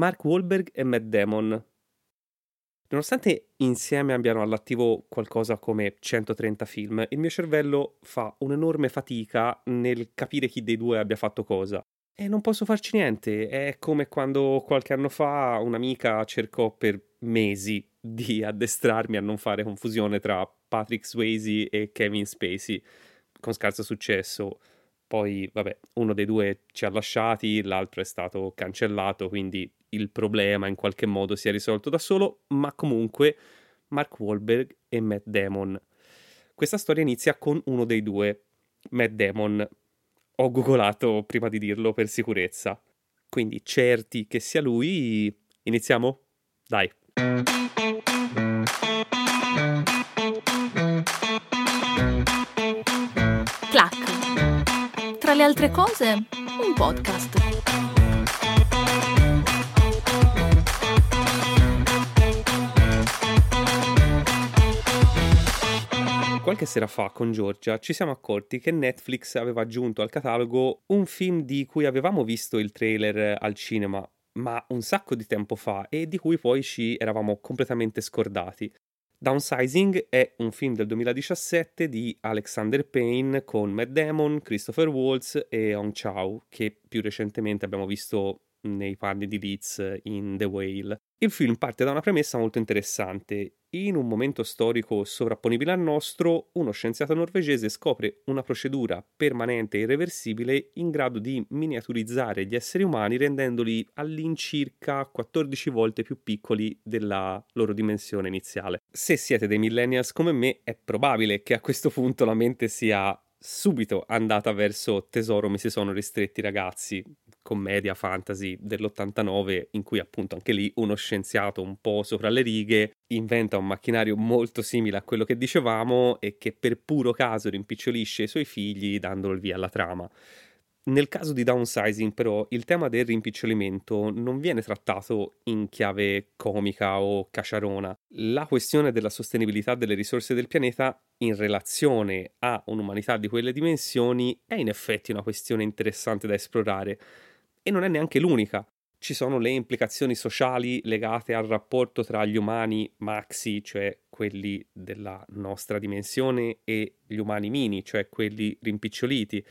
Mark Wahlberg e Matt Damon. Nonostante insieme abbiano all'attivo qualcosa come 130 film, il mio cervello fa un'enorme fatica nel capire chi dei due abbia fatto cosa. E non posso farci niente, è come quando qualche anno fa un'amica cercò per mesi di addestrarmi a non fare confusione tra Patrick Swayze e Kevin Spacey, con scarso successo. Poi, vabbè, uno dei due ci ha lasciati, l'altro è stato cancellato, quindi il problema in qualche modo si è risolto da solo, ma comunque Mark Wahlberg e Matt Damon. Questa storia inizia con uno dei due, Matt Damon. Ho googolato prima di dirlo per sicurezza. Quindi certi che sia lui, iniziamo? Dai. Clac. Tra le altre cose, un podcast. Qualche sera fa con Giorgia ci siamo accorti che Netflix aveva aggiunto al catalogo un film di cui avevamo visto il trailer al cinema, ma un sacco di tempo fa e di cui poi ci eravamo completamente scordati. Downsizing è un film del 2017 di Alexander Payne con Matt Damon, Christopher Waltz e Hong Chow, che più recentemente abbiamo visto nei panni di Leeds in The Whale. Il film parte da una premessa molto interessante. In un momento storico sovrapponibile al nostro, uno scienziato norvegese scopre una procedura permanente e irreversibile in grado di miniaturizzare gli esseri umani rendendoli all'incirca 14 volte più piccoli della loro dimensione iniziale. Se siete dei millennials come me, è probabile che a questo punto la mente sia subito andata verso Tesoro mi si sono ristretti ragazzi, commedia fantasy dell'89 in cui appunto anche lì uno scienziato un po' sopra le righe inventa un macchinario molto simile a quello che dicevamo e che per puro caso rimpicciolisce i suoi figli dandolo il via alla trama. Nel caso di downsizing, però, il tema del rimpicciolimento non viene trattato in chiave comica o caciarona. La questione della sostenibilità delle risorse del pianeta in relazione a un'umanità di quelle dimensioni è in effetti una questione interessante da esplorare e non è neanche l'unica. Ci sono le implicazioni sociali legate al rapporto tra gli umani maxi, cioè quelli della nostra dimensione, e gli umani mini, cioè quelli rimpiccioliti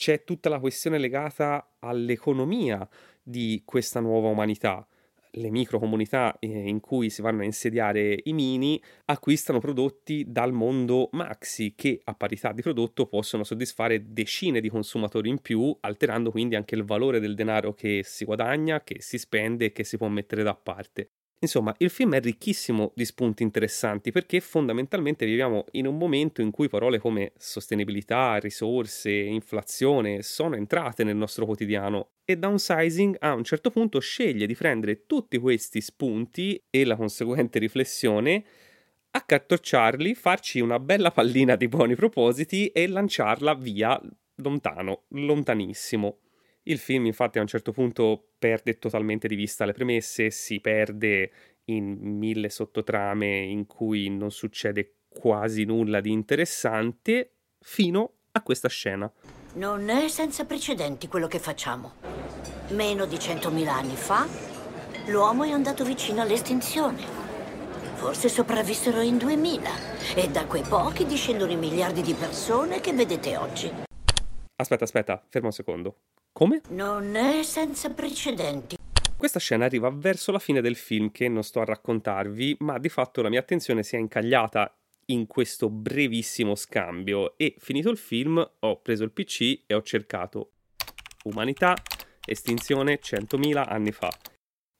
c'è tutta la questione legata all'economia di questa nuova umanità. Le microcomunità eh, in cui si vanno a insediare i mini acquistano prodotti dal mondo maxi che a parità di prodotto possono soddisfare decine di consumatori in più, alterando quindi anche il valore del denaro che si guadagna, che si spende e che si può mettere da parte. Insomma, il film è ricchissimo di spunti interessanti perché fondamentalmente viviamo in un momento in cui parole come sostenibilità, risorse, inflazione sono entrate nel nostro quotidiano e downsizing a un certo punto sceglie di prendere tutti questi spunti e la conseguente riflessione accartocciarli, farci una bella pallina di buoni propositi e lanciarla via lontano, lontanissimo. Il film infatti a un certo punto perde totalmente di vista le premesse, si perde in mille sottotrame in cui non succede quasi nulla di interessante fino a questa scena. Non è senza precedenti quello che facciamo. Meno di 100.000 anni fa l'uomo è andato vicino all'estinzione. Forse sopravvissero in 2000 e da quei pochi discendono i miliardi di persone che vedete oggi. Aspetta, aspetta, fermo un secondo. Come? Non è senza precedenti. Questa scena arriva verso la fine del film che non sto a raccontarvi, ma di fatto la mia attenzione si è incagliata in questo brevissimo scambio e finito il film ho preso il PC e ho cercato umanità, estinzione 100.000 anni fa.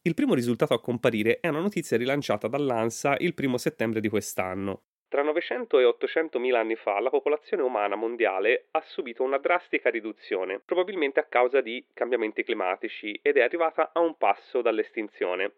Il primo risultato a comparire è una notizia rilanciata dall'ANSA il primo settembre di quest'anno. Tra 900 e 800 mila anni fa la popolazione umana mondiale ha subito una drastica riduzione, probabilmente a causa di cambiamenti climatici, ed è arrivata a un passo dall'estinzione.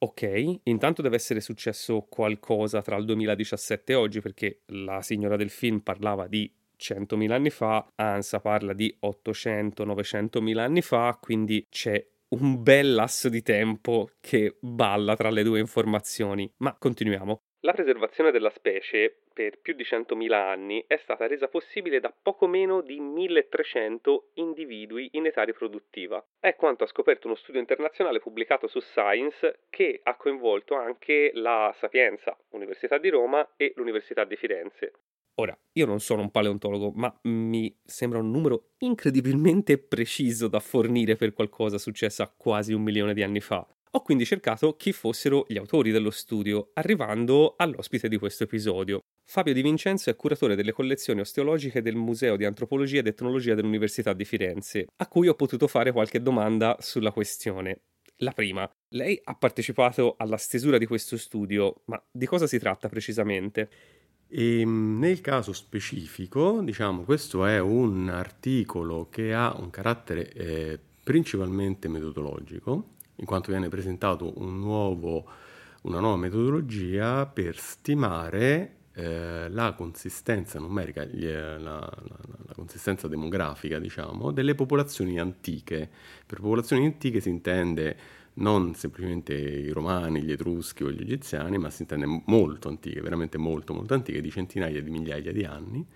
Ok, intanto deve essere successo qualcosa tra il 2017 e oggi, perché la signora del film parlava di 100.000 anni fa, ANSA parla di 800-900 mila anni fa, quindi c'è un bel lasso di tempo che balla tra le due informazioni. Ma continuiamo. La preservazione della specie per più di 100.000 anni è stata resa possibile da poco meno di 1300 individui in età riproduttiva. È quanto ha scoperto uno studio internazionale pubblicato su Science che ha coinvolto anche la Sapienza, Università di Roma e l'Università di Firenze. Ora, io non sono un paleontologo, ma mi sembra un numero incredibilmente preciso da fornire per qualcosa successo quasi un milione di anni fa. Ho quindi cercato chi fossero gli autori dello studio, arrivando all'ospite di questo episodio. Fabio Di Vincenzo è curatore delle collezioni osteologiche del Museo di Antropologia ed Etnologia dell'Università di Firenze, a cui ho potuto fare qualche domanda sulla questione. La prima, lei ha partecipato alla stesura di questo studio, ma di cosa si tratta precisamente? E ehm, nel caso specifico, diciamo, questo è un articolo che ha un carattere eh, principalmente metodologico, in quanto viene presentato un nuovo, una nuova metodologia per stimare eh, la consistenza numerica, la, la, la, consistenza demografica, diciamo, delle popolazioni antiche. Per popolazioni antiche si intende non semplicemente i romani, gli etruschi o gli egiziani, ma si intende molto antiche, veramente molto molto antiche, di centinaia di migliaia di anni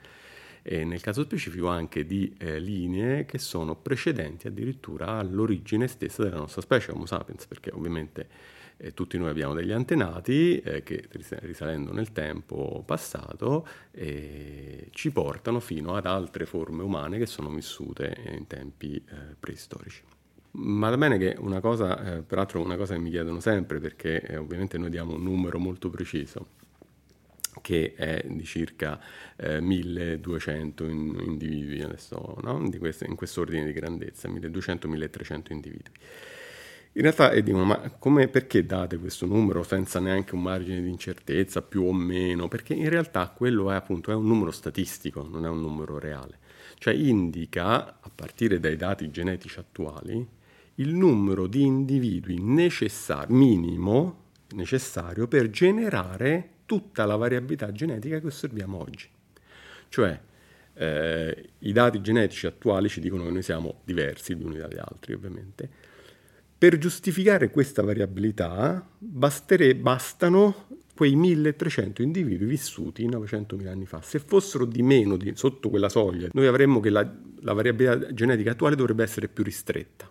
e nel caso specifico anche di eh, linee che sono precedenti addirittura all'origine stessa della nostra specie Homo sapiens, perché ovviamente eh, tutti noi abbiamo degli antenati eh, che risalendo nel tempo passato eh, ci portano fino ad altre forme umane che sono vissute in tempi eh, preistorici. Ma da bene che una cosa, eh, peraltro una cosa che mi chiedono sempre, perché ovviamente noi diamo un numero molto preciso, che è di circa eh, 1200 in, individui adesso, no? di questo, in quest'ordine di grandezza, 1200-1300 individui. In realtà e dicono, ma come, perché date questo numero senza neanche un margine di incertezza, più o meno? Perché in realtà quello è appunto è un numero statistico, non è un numero reale. Cioè indica, a partire dai dati genetici attuali, il numero di individui necessario, minimo necessario per generare tutta la variabilità genetica che osserviamo oggi. Cioè, eh, i dati genetici attuali ci dicono che noi siamo diversi gli uni dagli altri, ovviamente. Per giustificare questa variabilità bastere, bastano quei 1300 individui vissuti 900.000 anni fa. Se fossero di meno, di, sotto quella soglia, noi avremmo che la, la variabilità genetica attuale dovrebbe essere più ristretta.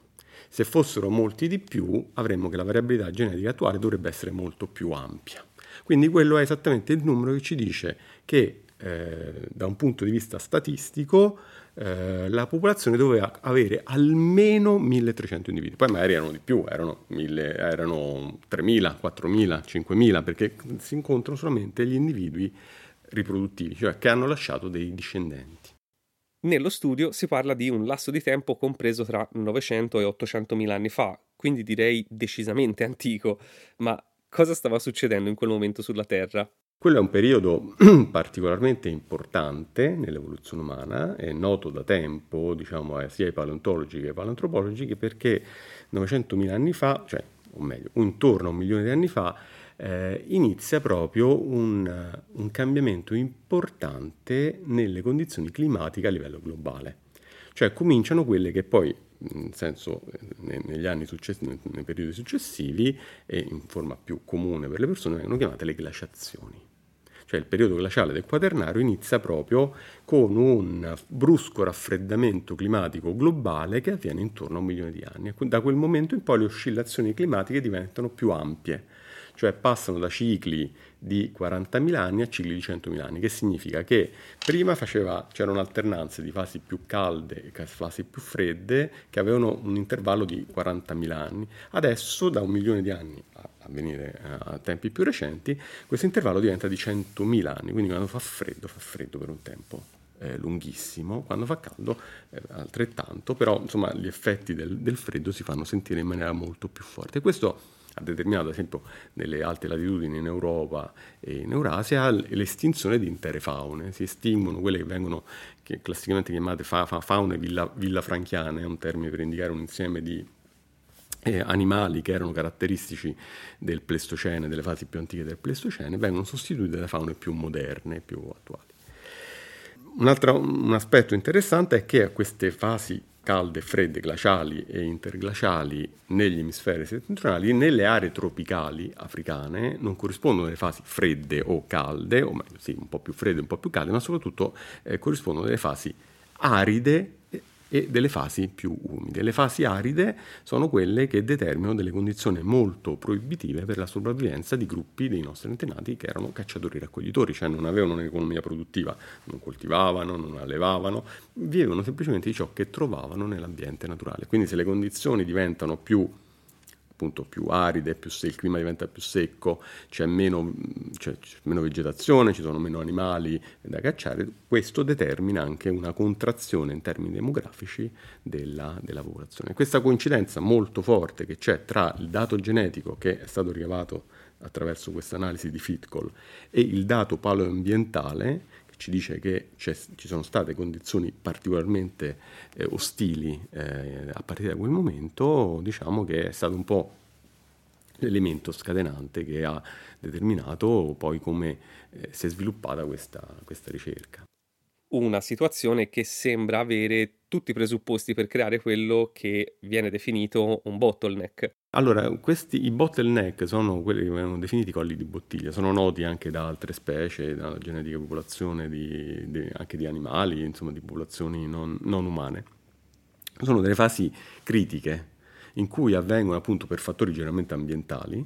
Se fossero molti di più, avremmo che la variabilità genetica attuale dovrebbe essere molto più ampia. Quindi quello è esattamente il numero che ci dice che eh, da un punto di vista statistico eh, la popolazione doveva avere almeno 1300 individui. Poi magari erano di più, erano, 1000, erano 3000, 4000, 5000, perché si incontrano solamente gli individui riproduttivi, cioè che hanno lasciato dei discendenti. Nello studio si parla di un lasso di tempo compreso tra 900 e 800 mila anni fa, quindi direi decisamente antico, ma cosa stava succedendo in quel momento sulla Terra. Quello è un periodo particolarmente importante nell'evoluzione umana, è noto da tempo, diciamo, sia ai paleontologi che ai paleantropologi, perché 900.000 anni fa, cioè, o meglio, intorno a un milione di anni fa, eh, inizia proprio un, un cambiamento importante nelle condizioni climatiche a livello globale. Cioè cominciano quelle che poi nel senso negli anni successivi, nei periodi successivi e in forma più comune per le persone vengono chiamate le glaciazioni. Cioè il periodo glaciale del quaternario inizia proprio con un brusco raffreddamento climatico globale che avviene intorno a un milione di anni. Da quel momento in poi le oscillazioni climatiche diventano più ampie cioè passano da cicli di 40.000 anni a cicli di 100.000 anni, che significa che prima faceva, c'era un'alternanza di fasi più calde e fasi più fredde che avevano un intervallo di 40.000 anni, adesso da un milione di anni a, a venire a tempi più recenti, questo intervallo diventa di 100.000 anni, quindi quando fa freddo, fa freddo per un tempo eh, lunghissimo, quando fa caldo eh, altrettanto, però insomma gli effetti del, del, freddo si fanno sentire in maniera molto più forte. Questo ha determinato, ad esempio, nelle alte latitudini in Europa e in Eurasia l'estinzione di intere faune. Si estinguono quelle che vengono che classicamente chiamate fa, fa, faune villa, villafranchiane, è un termine per indicare un insieme di eh, animali che erano caratteristici del Pleistocene, delle fasi più antiche del Pleistocene, vengono sostituite da faune più moderne, più attuali. Un altro un aspetto interessante è che a queste fasi calde fredde, glaciali e interglaciali negli emisferi settentrionali, nelle aree tropicali africane non corrispondono alle fasi fredde o calde, o meglio sì, un po' più fredde, un po' più calde, ma soprattutto eh, corrispondono alle fasi aride e delle fasi più umide. Le fasi aride sono quelle che determinano delle condizioni molto proibitive per la sopravvivenza di gruppi dei nostri antenati che erano cacciatori-raccoglitori, cioè non avevano un'economia produttiva, non coltivavano, non allevavano, vivevano semplicemente di ciò che trovavano nell'ambiente naturale. Quindi se le condizioni diventano più appunto più aride, più se- il clima diventa più secco, c'è meno, c'è, c'è meno, vegetazione, ci sono meno animali da cacciare, questo determina anche una contrazione in termini demografici della, della popolazione. Questa coincidenza molto forte che c'è tra il dato genetico che è stato rilevato attraverso questa analisi di Fitcol e il dato paleoambientale ci dice che ci sono state condizioni particolarmente eh, ostili eh, a partire da quel momento, diciamo che è stato un po' l'elemento scatenante che ha determinato poi come eh, si è sviluppata questa, questa ricerca una situazione che sembra avere tutti i presupposti per creare quello che viene definito un bottleneck. Allora, questi, i bottleneck sono quelli che vengono definiti colli di bottiglia, sono noti anche da altre specie, dalla genetica popolazione di, di, anche di animali, insomma di popolazioni non, non umane. Sono delle fasi critiche in cui avvengono appunto per fattori generalmente ambientali,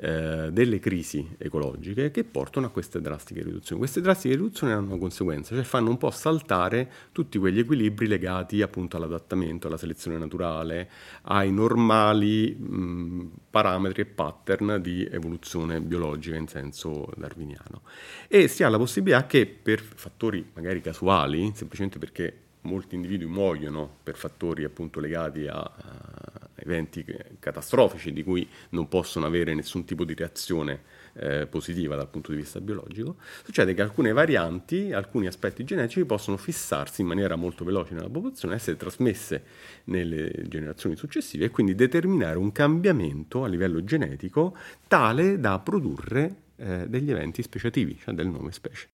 eh, delle crisi ecologiche che portano a queste drastiche riduzioni. Queste drastiche riduzioni hanno una conseguenza, cioè fanno un po' saltare tutti quegli equilibri legati appunto all'adattamento, alla selezione naturale, ai normali mh, parametri e pattern di evoluzione biologica in senso darwiniano. E si ha la possibilità che per fattori magari casuali, semplicemente perché molti individui muoiono per fattori appunto legati a, a eventi catastrofici di cui non possono avere nessun tipo di reazione eh, positiva dal punto di vista biologico, succede che alcune varianti, alcuni aspetti genetici possono fissarsi in maniera molto veloce nella popolazione, essere trasmesse nelle generazioni successive e quindi determinare un cambiamento a livello genetico tale da produrre eh, degli eventi speciativi, cioè del nome specie.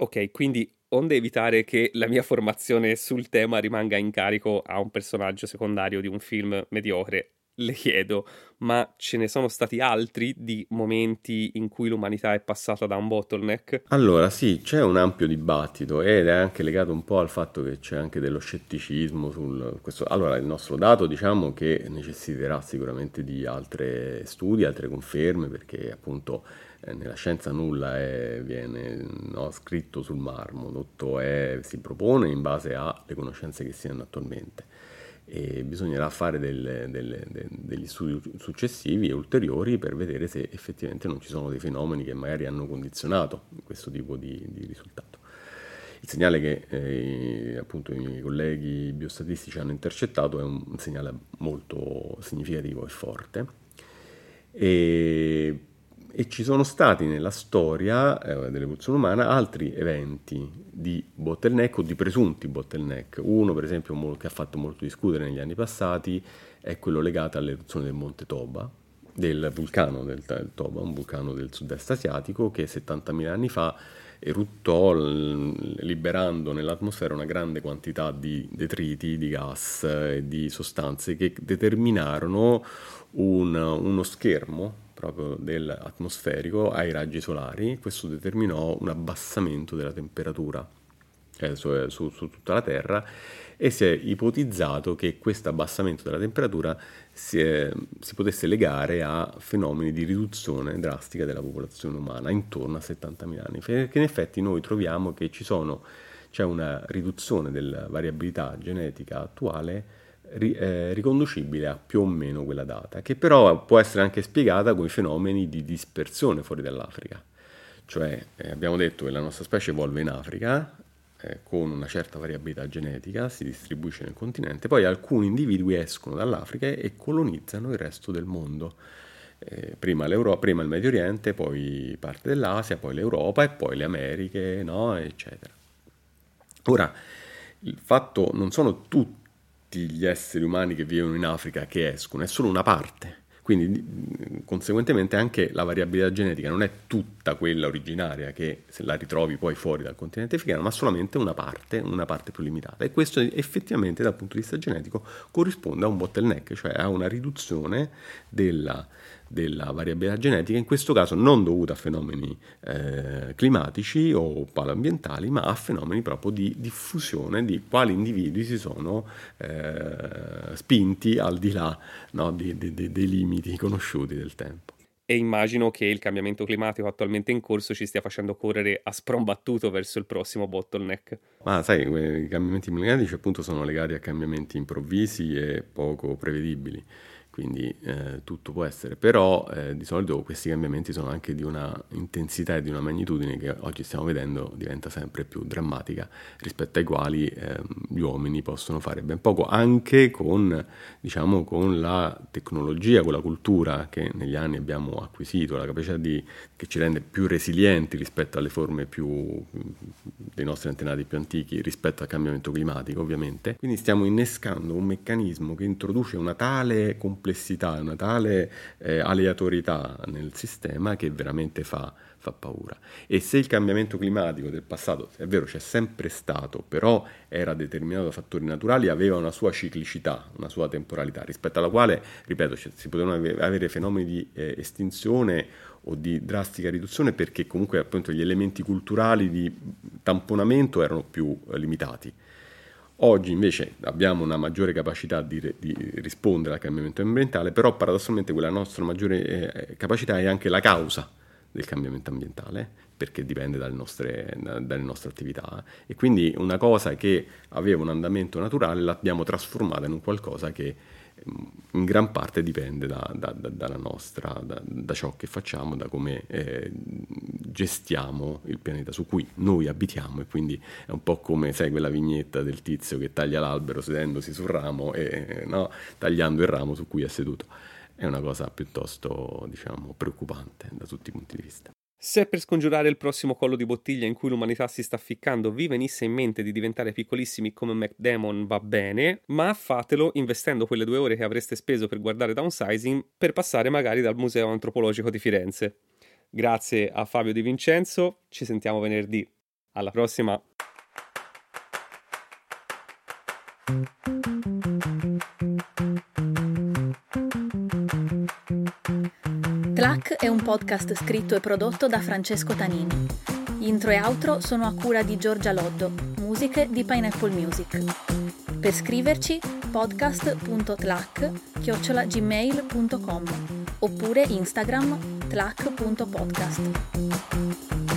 Ok, quindi onde evitare che la mia formazione sul tema rimanga in carico a un personaggio secondario di un film mediocre, le chiedo, ma ce ne sono stati altri di momenti in cui l'umanità è passata da un bottleneck? Allora, sì, c'è un ampio dibattito ed è anche legato un po' al fatto che c'è anche dello scetticismo sul questo. Allora, il nostro dato diciamo che necessiterà sicuramente di altri studi, altre conferme, perché appunto eh, nella scienza nulla è, viene no, scritto sul marmo, tutto è, si propone in base alle conoscenze che si hanno attualmente e bisognerà fare delle, delle, de, degli studi successivi e ulteriori per vedere se effettivamente non ci sono dei fenomeni che magari hanno condizionato questo tipo di, di risultato. Il segnale che eh, appunto i miei colleghi biostatistici hanno intercettato è un, un segnale molto significativo e forte e e ci sono stati nella storia eh, dell'evoluzione umana altri eventi di bottleneck o di presunti bottleneck. Uno, per esempio, che ha fatto molto discutere negli anni passati è quello legato all'eruzione del Monte Toba, del vulcano del, del Toba, un vulcano del sud-est asiatico che 70.000 anni fa eruttò liberando nell'atmosfera una grande quantità di detriti, di gas e di sostanze che determinarono un, uno schermo proprio dell'atmosferico ai raggi solari, questo determinò un abbassamento della temperatura eh, su, su, su, tutta la Terra e si è ipotizzato che questo abbassamento della temperatura si, è, si, potesse legare a fenomeni di riduzione drastica della popolazione umana intorno a 70.000 anni, perché in effetti noi troviamo che ci sono, c'è una riduzione della variabilità genetica attuale ri, eh, riconducibile a più o meno quella data, che però può essere anche spiegata con i fenomeni di dispersione fuori dall'Africa. Cioè eh, abbiamo detto che la nostra specie evolve in Africa eh, con una certa variabilità genetica, si distribuisce nel continente, poi alcuni individui escono dall'Africa e colonizzano il resto del mondo. Eh, prima, prima, il Medio Oriente, poi parte dell'Asia, poi l'Europa e poi le Americhe, no? eccetera. Ora, il fatto non sono tutti tutti gli esseri umani che vivono in Africa che escono, è solo una parte. Quindi conseguentemente anche la variabilità genetica non è tutta quella originaria che se la ritrovi poi fuori dal continente africano, ma solamente una parte, una parte più limitata. E questo effettivamente dal punto di vista genetico corrisponde a un bottleneck, cioè a una riduzione della della variabilità genetica, in questo caso non dovuta a fenomeni eh, climatici o paloambientali, ma a fenomeni proprio di diffusione di quali individui si sono eh, spinti al di là no, di, di, di, dei limiti conosciuti del tempo. E immagino che il cambiamento climatico attualmente in corso ci stia facendo correre a sprombattuto verso il prossimo bottleneck. Ma sai, i cambiamenti climatici appunto sono legati a cambiamenti improvvisi e poco prevedibili quindi eh, tutto può essere, però eh, di solito questi cambiamenti sono anche di una intensità e di una magnitudine che oggi stiamo vedendo diventa sempre più drammatica rispetto ai quali eh, gli uomini possono fare ben poco, anche con, diciamo, con la tecnologia, con la cultura che negli anni abbiamo acquisito, la capacità di, che ci rende più resilienti rispetto alle forme più, dei nostri antenati più antichi, rispetto al cambiamento climatico ovviamente. Quindi stiamo innescando un meccanismo che introduce una tale complessità complessità, una tale eh, aleatorietà nel sistema che veramente fa, fa, paura. E se il cambiamento climatico del passato, è vero, c'è sempre stato, però era determinato da fattori naturali, aveva una sua ciclicità, una sua temporalità, rispetto alla quale, ripeto, cioè, si potevano avere fenomeni di eh, estinzione o di drastica riduzione perché comunque appunto gli elementi culturali di tamponamento erano più eh, limitati. Oggi invece abbiamo una maggiore capacità di, di, rispondere al cambiamento ambientale, però paradossalmente quella nostra maggiore eh, capacità è anche la causa del cambiamento ambientale, perché dipende dalle nostre, dalle nostre, attività. E quindi una cosa che aveva un andamento naturale l'abbiamo trasformata in un qualcosa che in gran parte dipende da, da, da, nostra, da, ciò che facciamo, da come eh, gestiamo il pianeta su cui noi abitiamo e quindi è un po' come, sai, quella vignetta del tizio che taglia l'albero sedendosi sul ramo e no, tagliando il ramo su cui è seduto. È una cosa piuttosto, diciamo, preoccupante da tutti i punti di vista. Se per scongiurare il prossimo collo di bottiglia in cui l'umanità si sta ficcando vi venisse in mente di diventare piccolissimi come McDemon va bene, ma fatelo investendo quelle due ore che avreste speso per guardare downsizing per passare magari dal Museo Antropologico di Firenze. Grazie a Fabio Di Vincenzo, ci sentiamo venerdì. Alla prossima! Tlac è un podcast scritto e prodotto da Francesco Tanini. Intro e outro sono a cura di Giorgia Loddo, musiche di Pineapple Music. Per scriverci podcast.tlac-gmail.com oppure Instagram tlac.podcast.